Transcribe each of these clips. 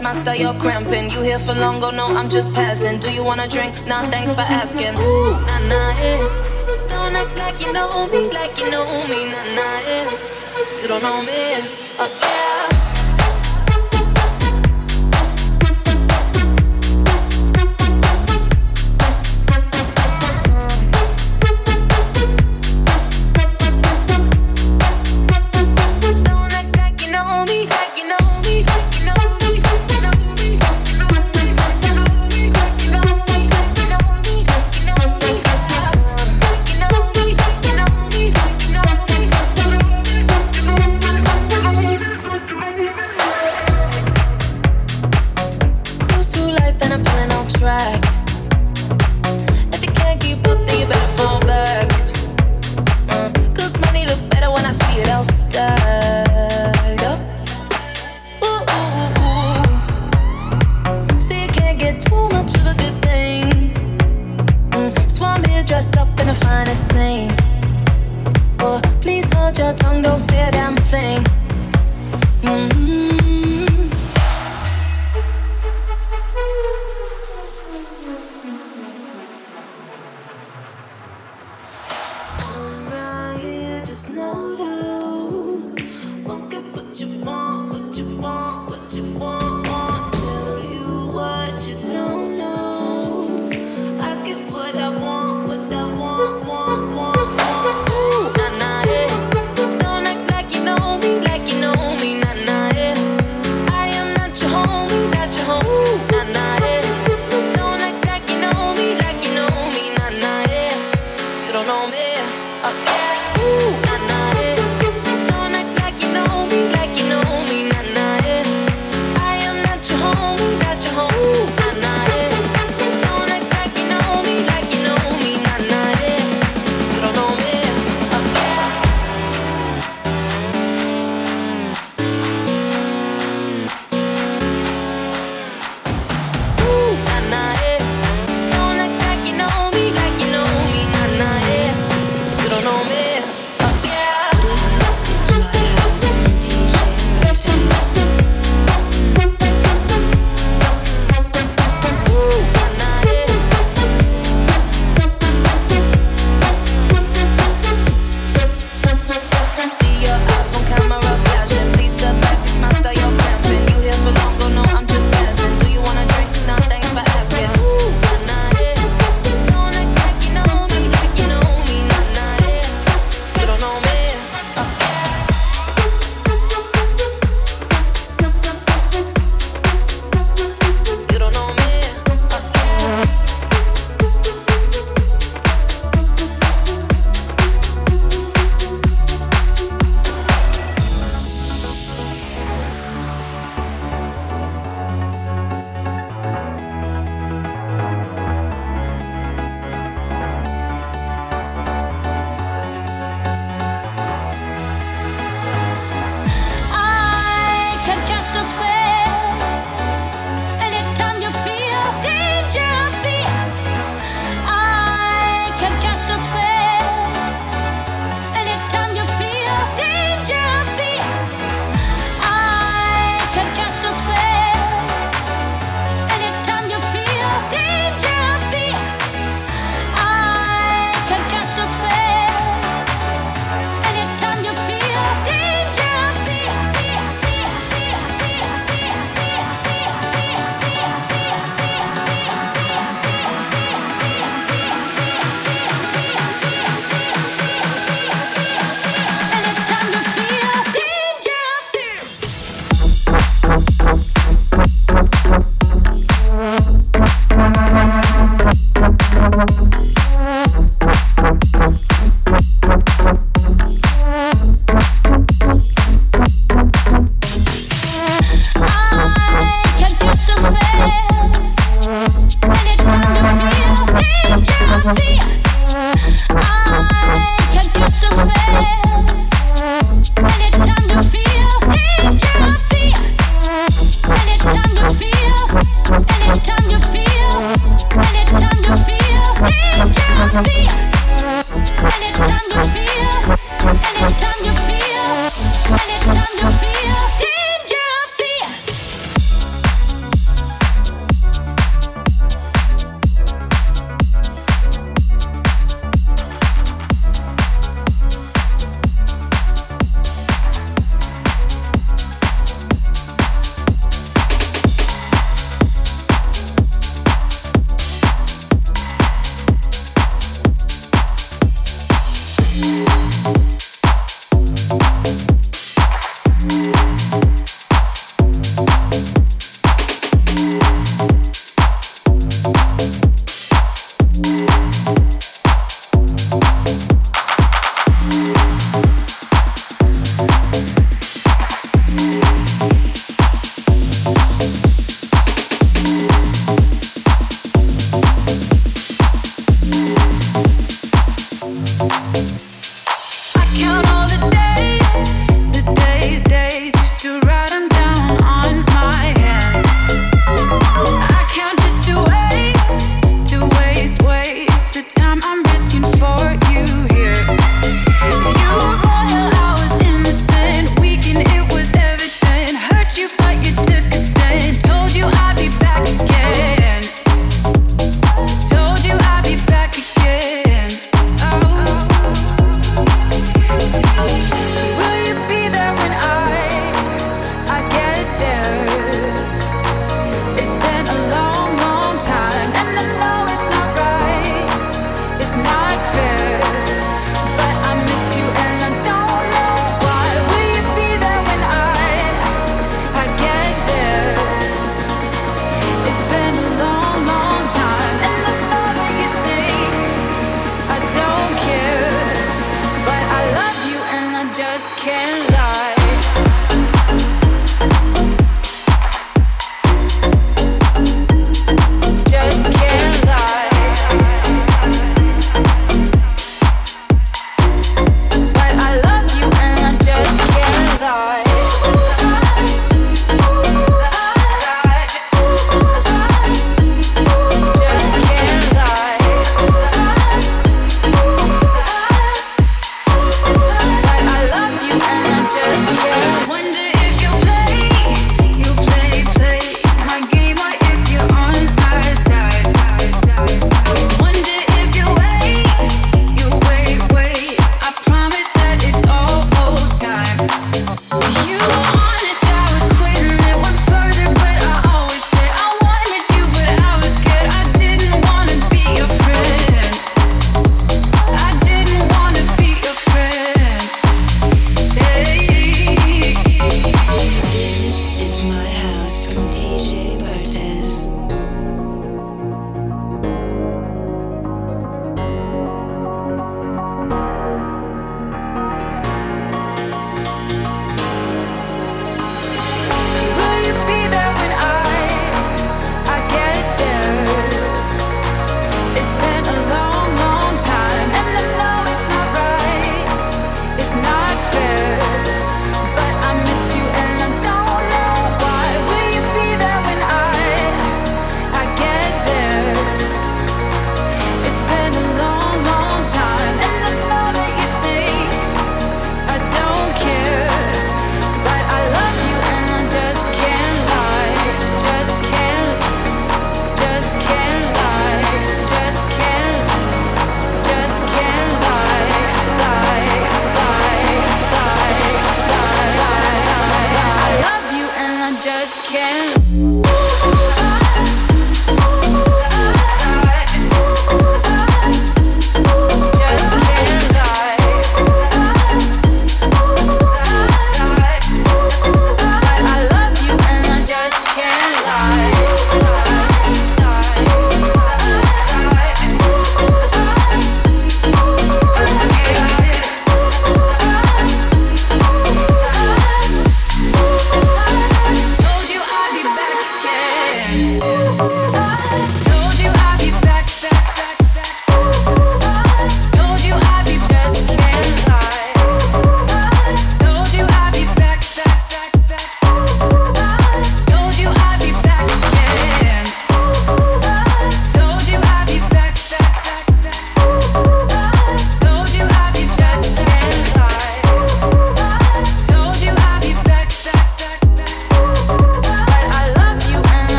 That's my you're cramping. You here for long? Oh no, I'm just passing. Do you wanna drink? Nah, thanks for asking. Ooh, nah, nah, yeah. Don't act like you know me, like you know me, nah, nah, yeah. You don't know me. you dressed up in the finest things. Oh, please hold your tongue, don't say a damn thing. Mm-hmm.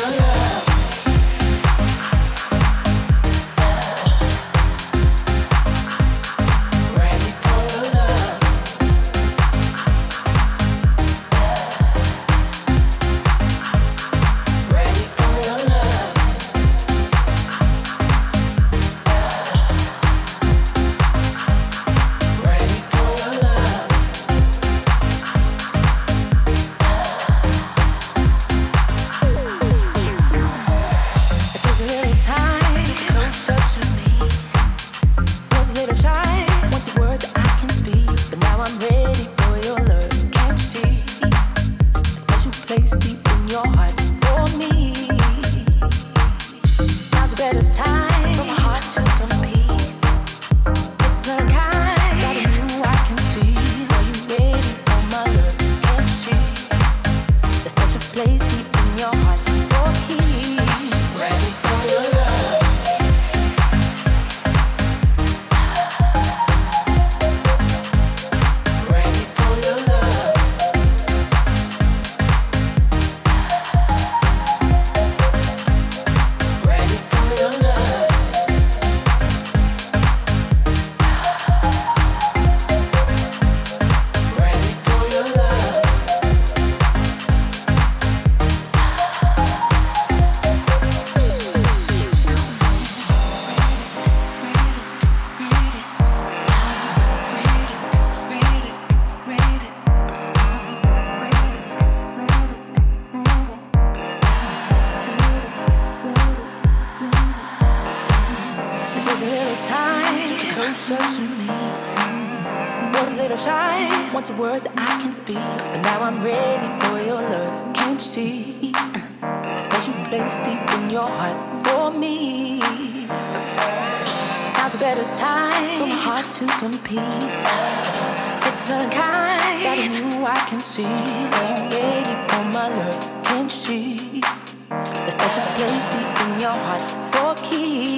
love. Shy. Wanted words I can speak, but now I'm ready for your love. Can't you see? A special place deep in your heart for me. Now's a better time for my heart to compete. Takes a certain kind that in you I can see. Are you ready for my love? Can't you see? A special place deep in your heart for keeps.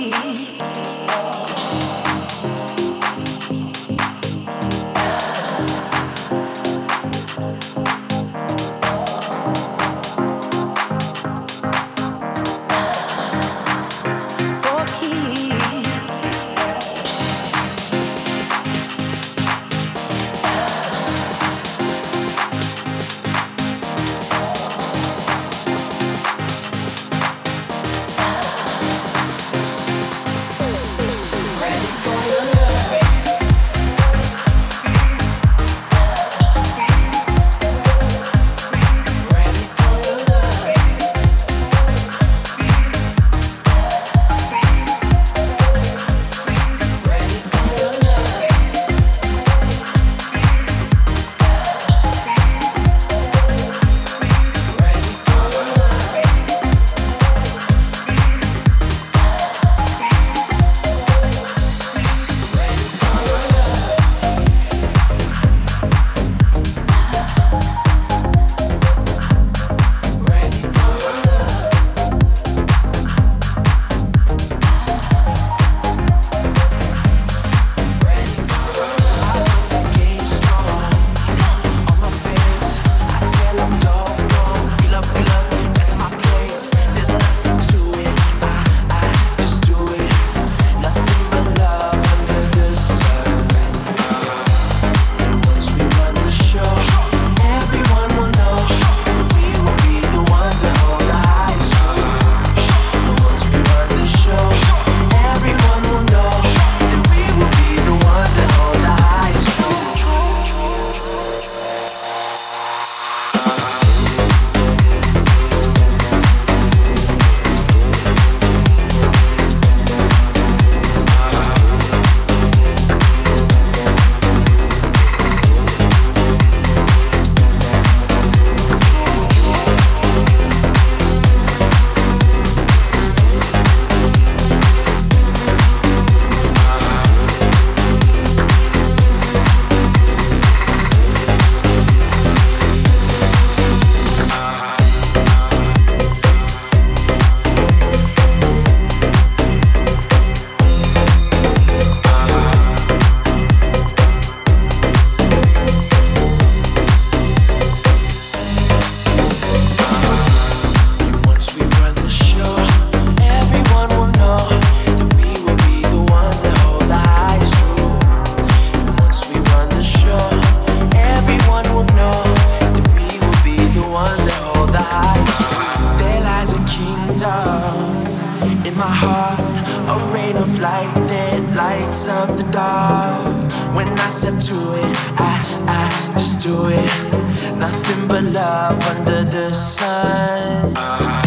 Nothing but love under the sun. Uh-huh.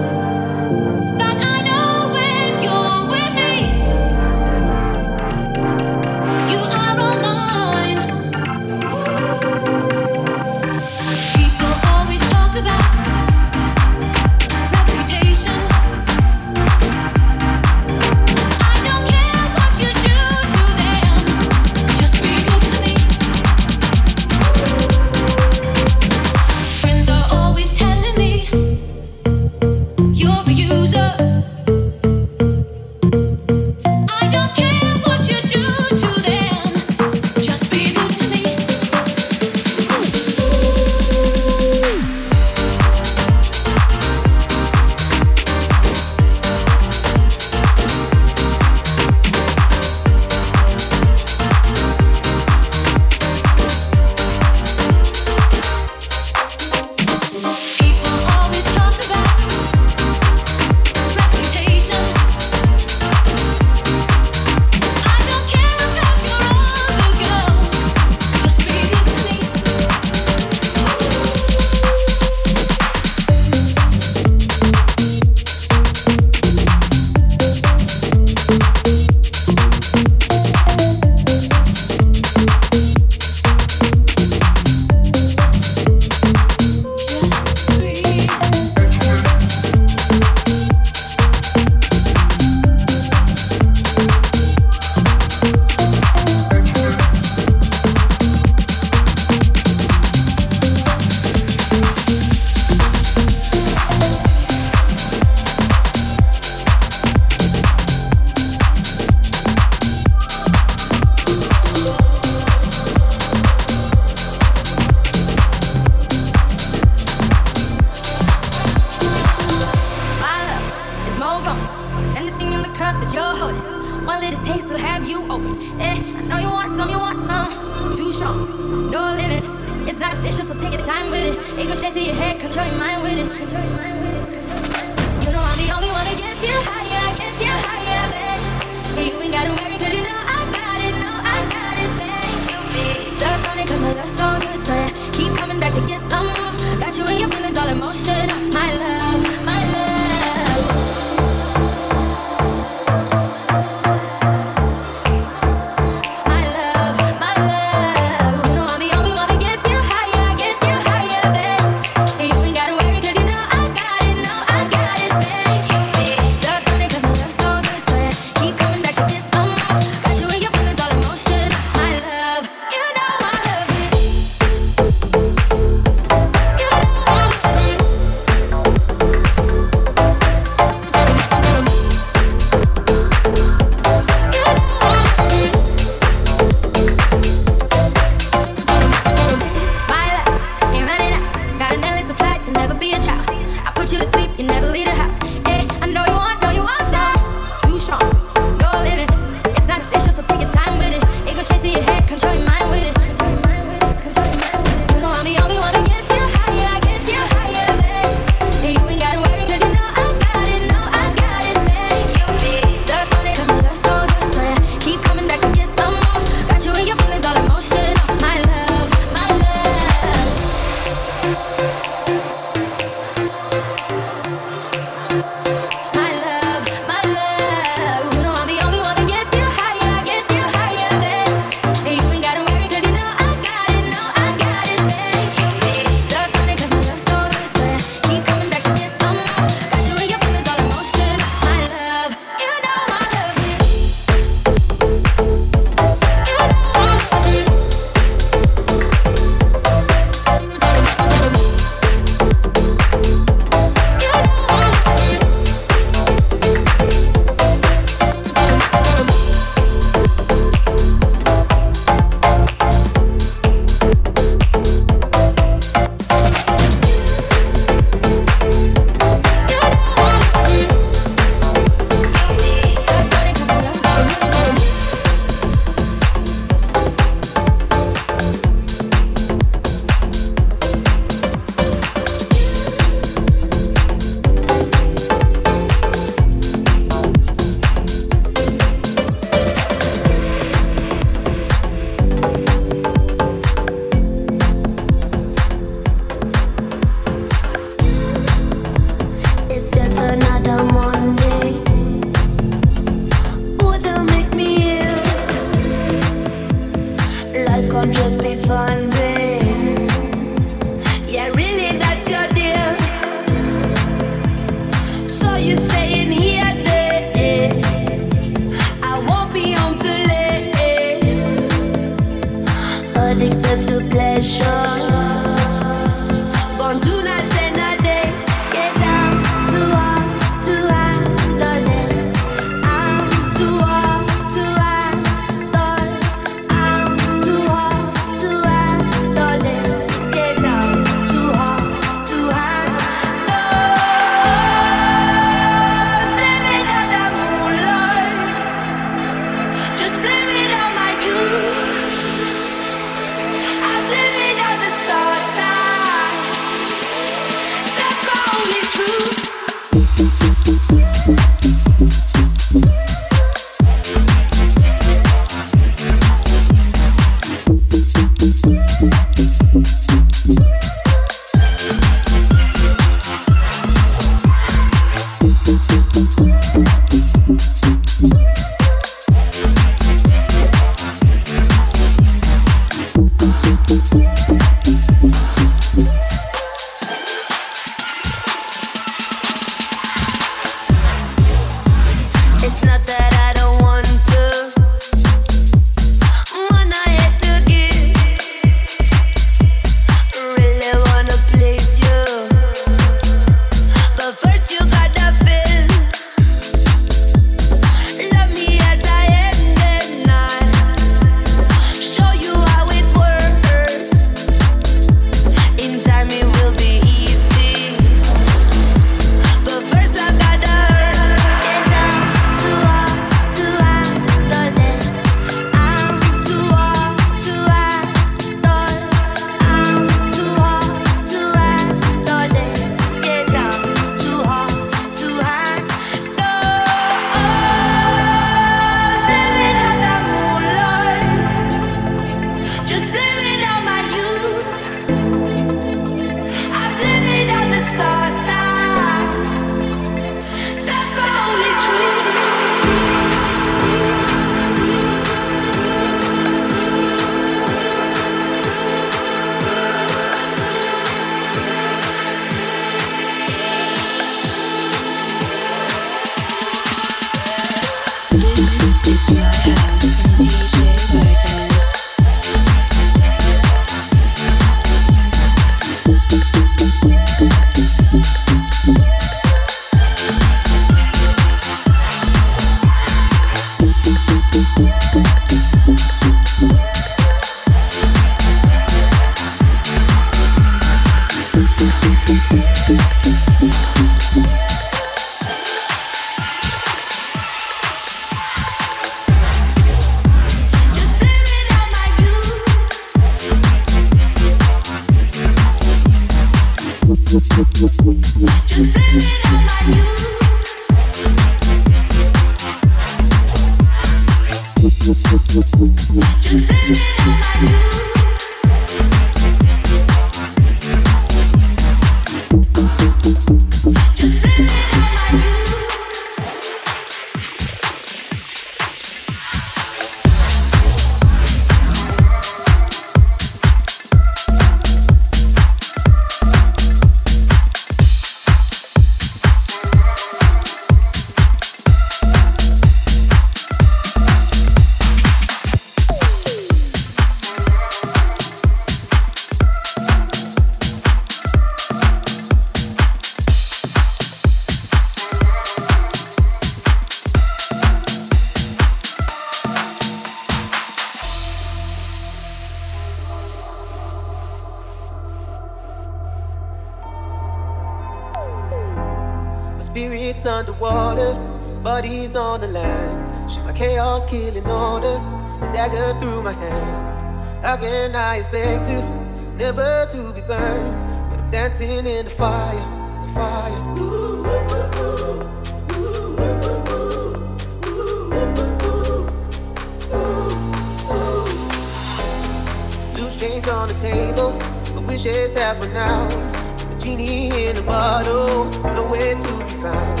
genie in a bottle, nowhere to be found.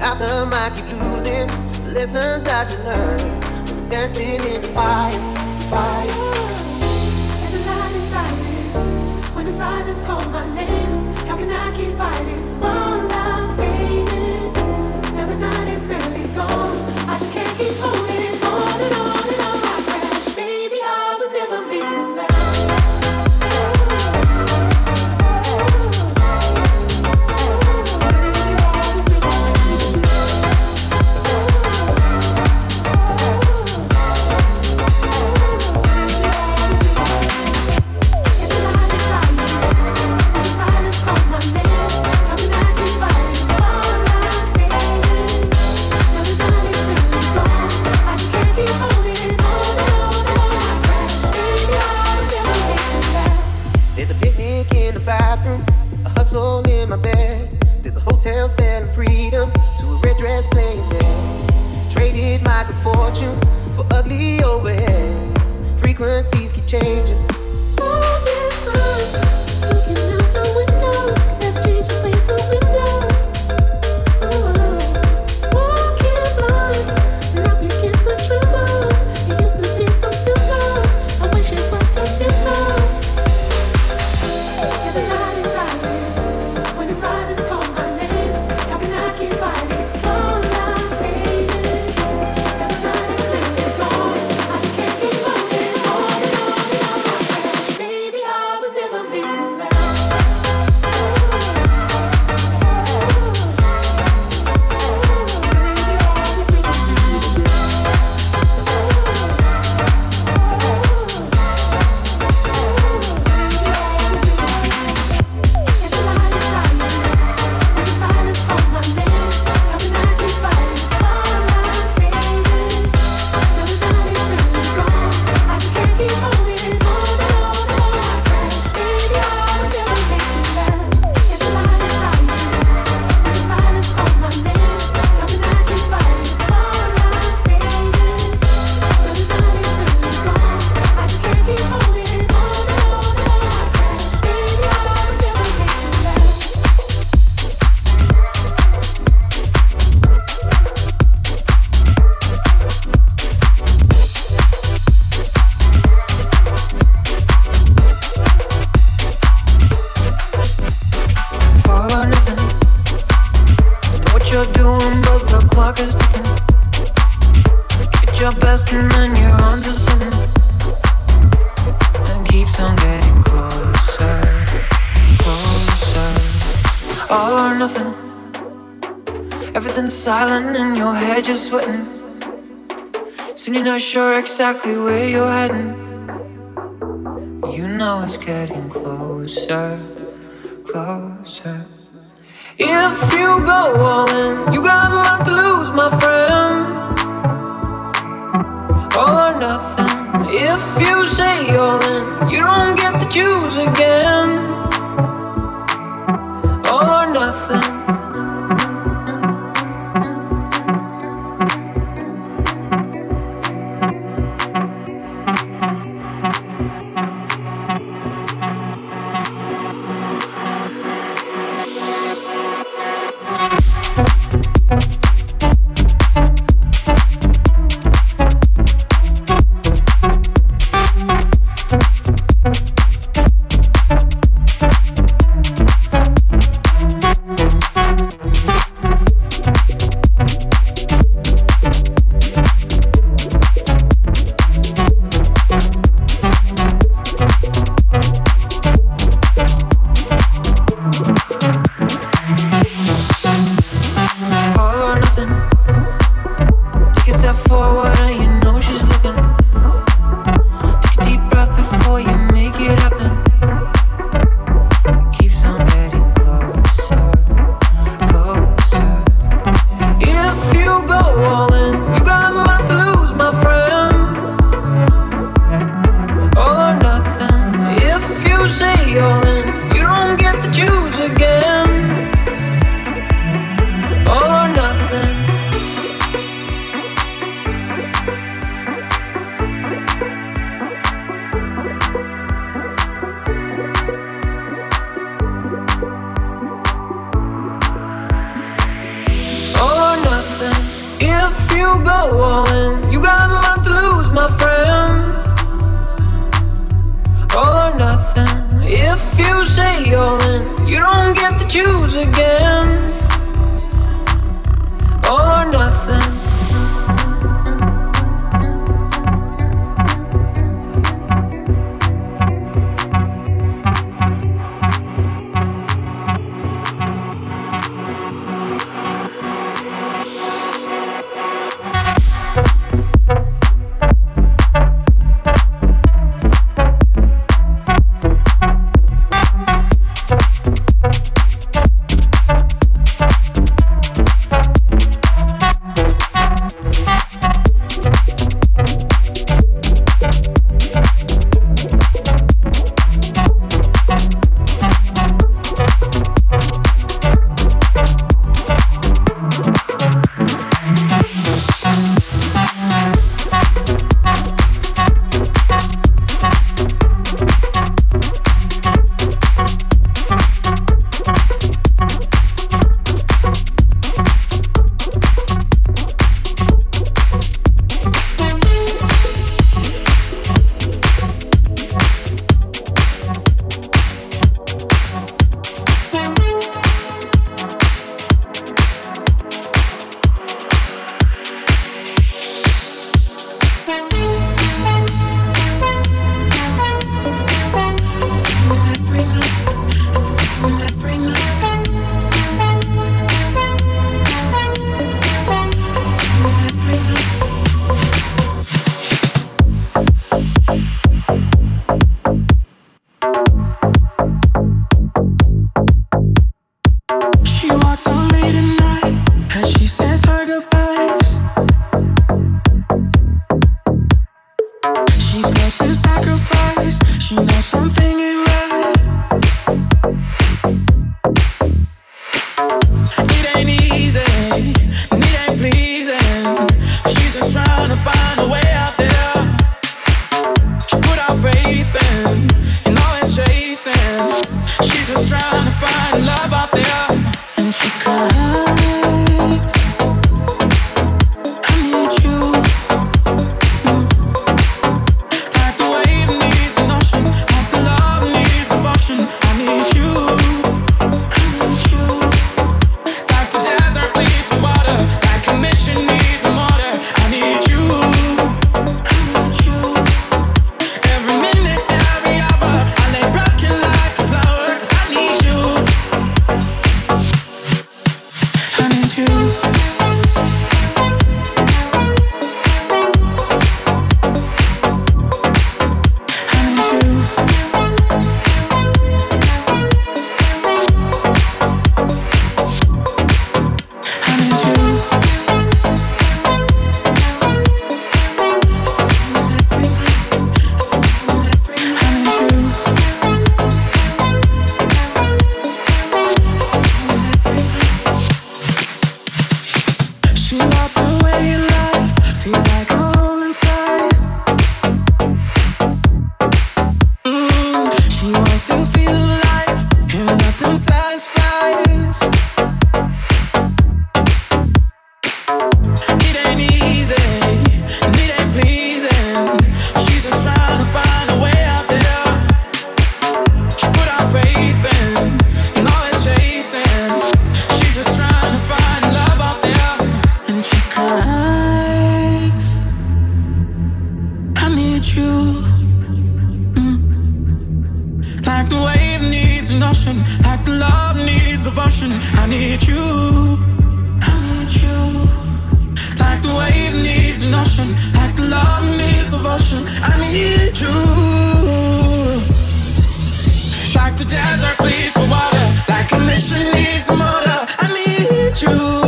How come I keep losing the lessons I should learn? I'm dancing in the fire, fire. As the light is dying, when the silence calls my name, how can I keep fighting? One life. Frequencies keep changing. Sure exactly Like the wave needs an ocean, like the love needs devotion. I need you. I need you. Like the wave needs love needs devotion. I need you. The desert pleads for water, like a mission needs a motor. I need you.